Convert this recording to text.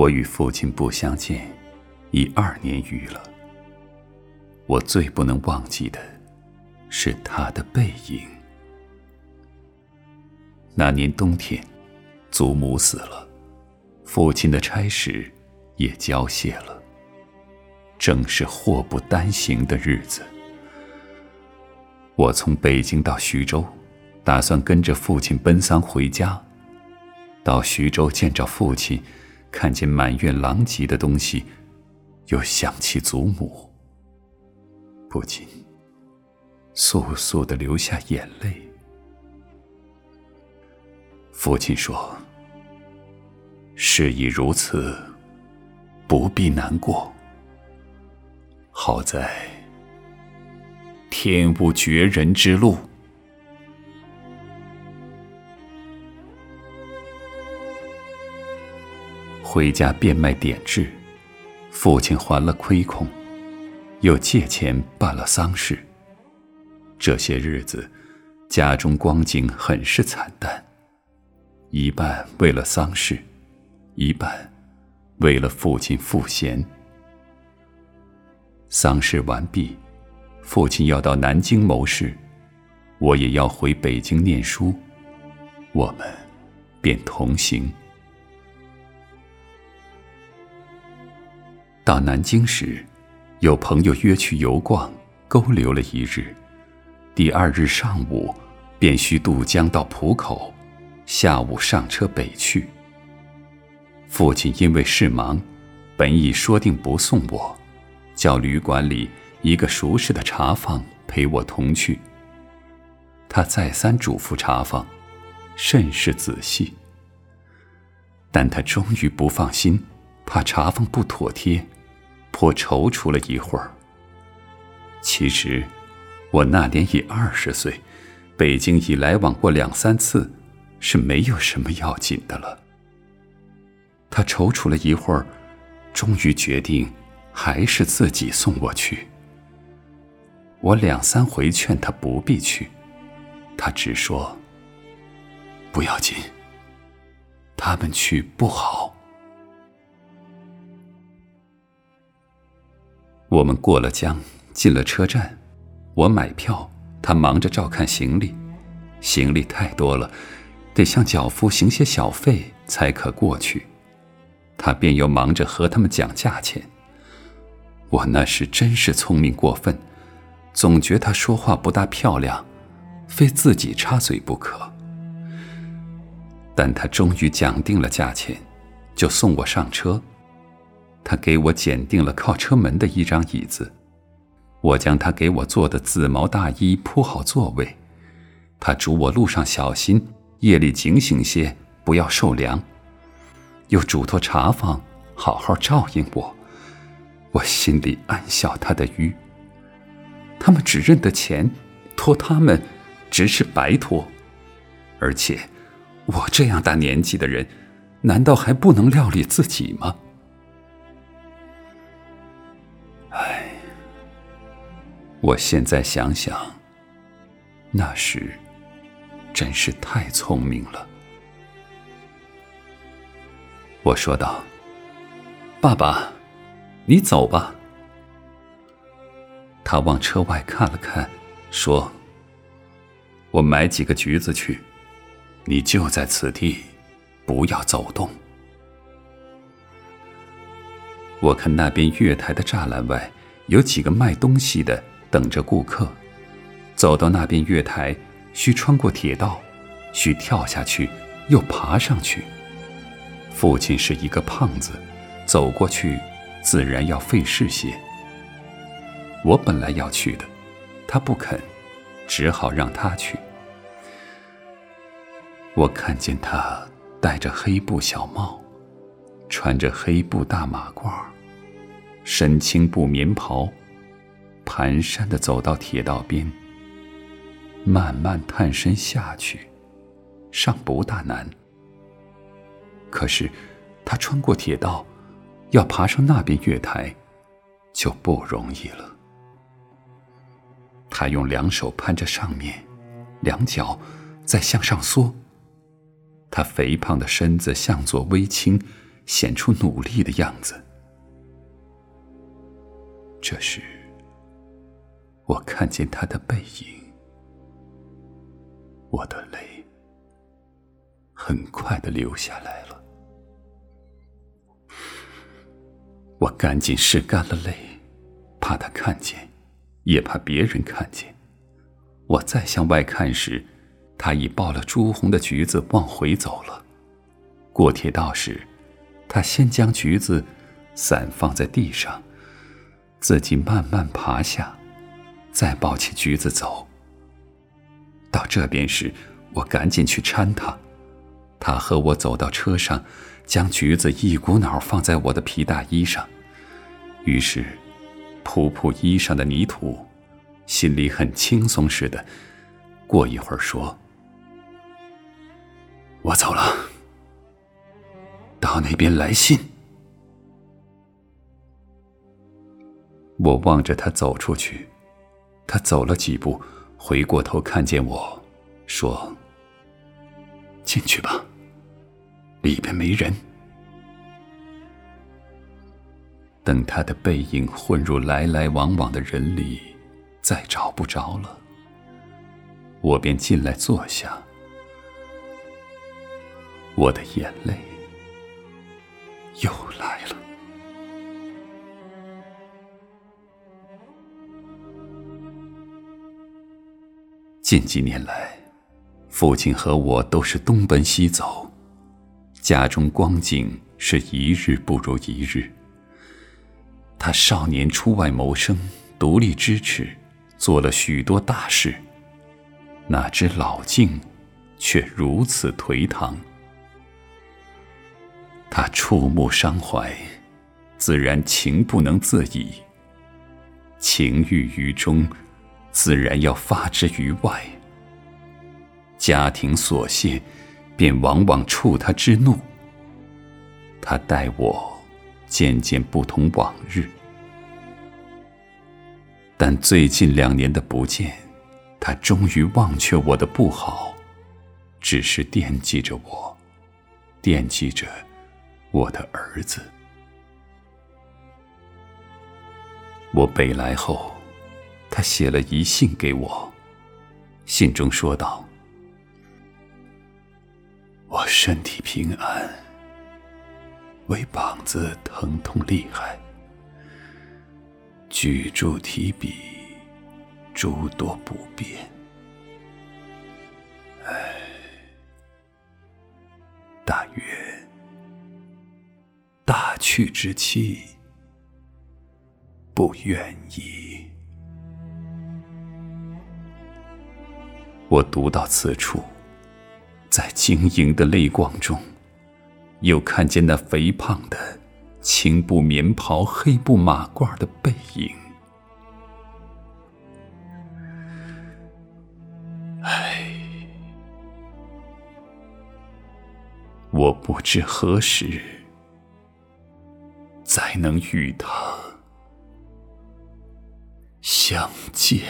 我与父亲不相见，已二年余了。我最不能忘记的，是他的背影。那年冬天，祖母死了，父亲的差事也交卸了。正是祸不单行的日子。我从北京到徐州，打算跟着父亲奔丧回家。到徐州见着父亲。看见满院狼藉的东西，又想起祖母，不禁簌簌的流下眼泪。父亲说：“事已如此，不必难过。好在天无绝人之路。”回家变卖点痣，父亲还了亏空，又借钱办了丧事。这些日子，家中光景很是惨淡，一半为了丧事，一半为了父亲赋闲。丧事完毕，父亲要到南京谋事，我也要回北京念书，我们便同行。到南京时，有朋友约去游逛，勾留了一日。第二日上午，便需渡江到浦口，下午上车北去。父亲因为事忙，本已说定不送我，叫旅馆里一个熟识的茶房陪我同去。他再三嘱咐茶房，甚是仔细。但他终于不放心，怕茶房不妥帖。颇踌躇了一会儿。其实，我那年已二十岁，北京已来往过两三次，是没有什么要紧的了。他踌躇了一会儿，终于决定，还是自己送我去。我两三回劝他不必去，他只说：“不要紧，他们去不好。”我们过了江，进了车站，我买票，他忙着照看行李，行李太多了，得向脚夫行些小费才可过去，他便又忙着和他们讲价钱。我那时真是聪明过分，总觉他说话不大漂亮，非自己插嘴不可。但他终于讲定了价钱，就送我上车。他给我拣定了靠车门的一张椅子，我将他给我做的紫毛大衣铺好座位。他嘱我路上小心，夜里警醒些，不要受凉。又嘱托茶房好好照应我。我心里暗笑他的愚。他们只认得钱，托他们，只是白托。而且，我这样大年纪的人，难道还不能料理自己吗？我现在想想，那时真是太聪明了。我说道：“爸爸，你走吧。”他往车外看了看，说：“我买几个橘子去，你就在此地，不要走动。”我看那边月台的栅栏外有几个卖东西的。等着顾客，走到那边月台，需穿过铁道，需跳下去，又爬上去。父亲是一个胖子，走过去自然要费事些。我本来要去的，他不肯，只好让他去。我看见他戴着黑布小帽，穿着黑布大马褂，身青布棉袍。蹒跚的走到铁道边，慢慢探身下去，尚不大难。可是，他穿过铁道，要爬上那边月台，就不容易了。他用两手攀着上面，两脚再向上缩。他肥胖的身子向左微倾，显出努力的样子。这时，我看见他的背影，我的泪很快的流下来了。我赶紧拭干了泪，怕他看见，也怕别人看见。我再向外看时，他已抱了朱红的橘子往回走了。过铁道时，他先将橘子散放在地上。自己慢慢爬下，再抱起橘子走。到这边时，我赶紧去搀他。他和我走到车上，将橘子一股脑放在我的皮大衣上。于是，扑扑衣上的泥土，心里很轻松似的。过一会儿说：“我走了，到那边来信。”我望着他走出去，他走了几步，回过头看见我，说：“进去吧，里边没人。”等他的背影混入来来往往的人里，再找不着了，我便进来坐下，我的眼泪又来了。近几年来，父亲和我都是东奔西走，家中光景是一日不如一日。他少年出外谋生，独立支持，做了许多大事，哪知老境却如此颓唐。他触目伤怀，自然情不能自已，情郁于中。自然要发之于外。家庭琐屑，便往往触他之怒。他待我渐渐不同往日，但最近两年的不见，他终于忘却我的不好，只是惦记着我，惦记着我的儿子。我北来后。他写了一信给我，信中说道：“我身体平安，唯膀子疼痛厉害，举箸提笔诸多不便。唉，大约大去之期，不愿意。”我读到此处，在晶莹的泪光中，又看见那肥胖的青布棉袍、黑布马褂的背影。唉，我不知何时再能与他相见。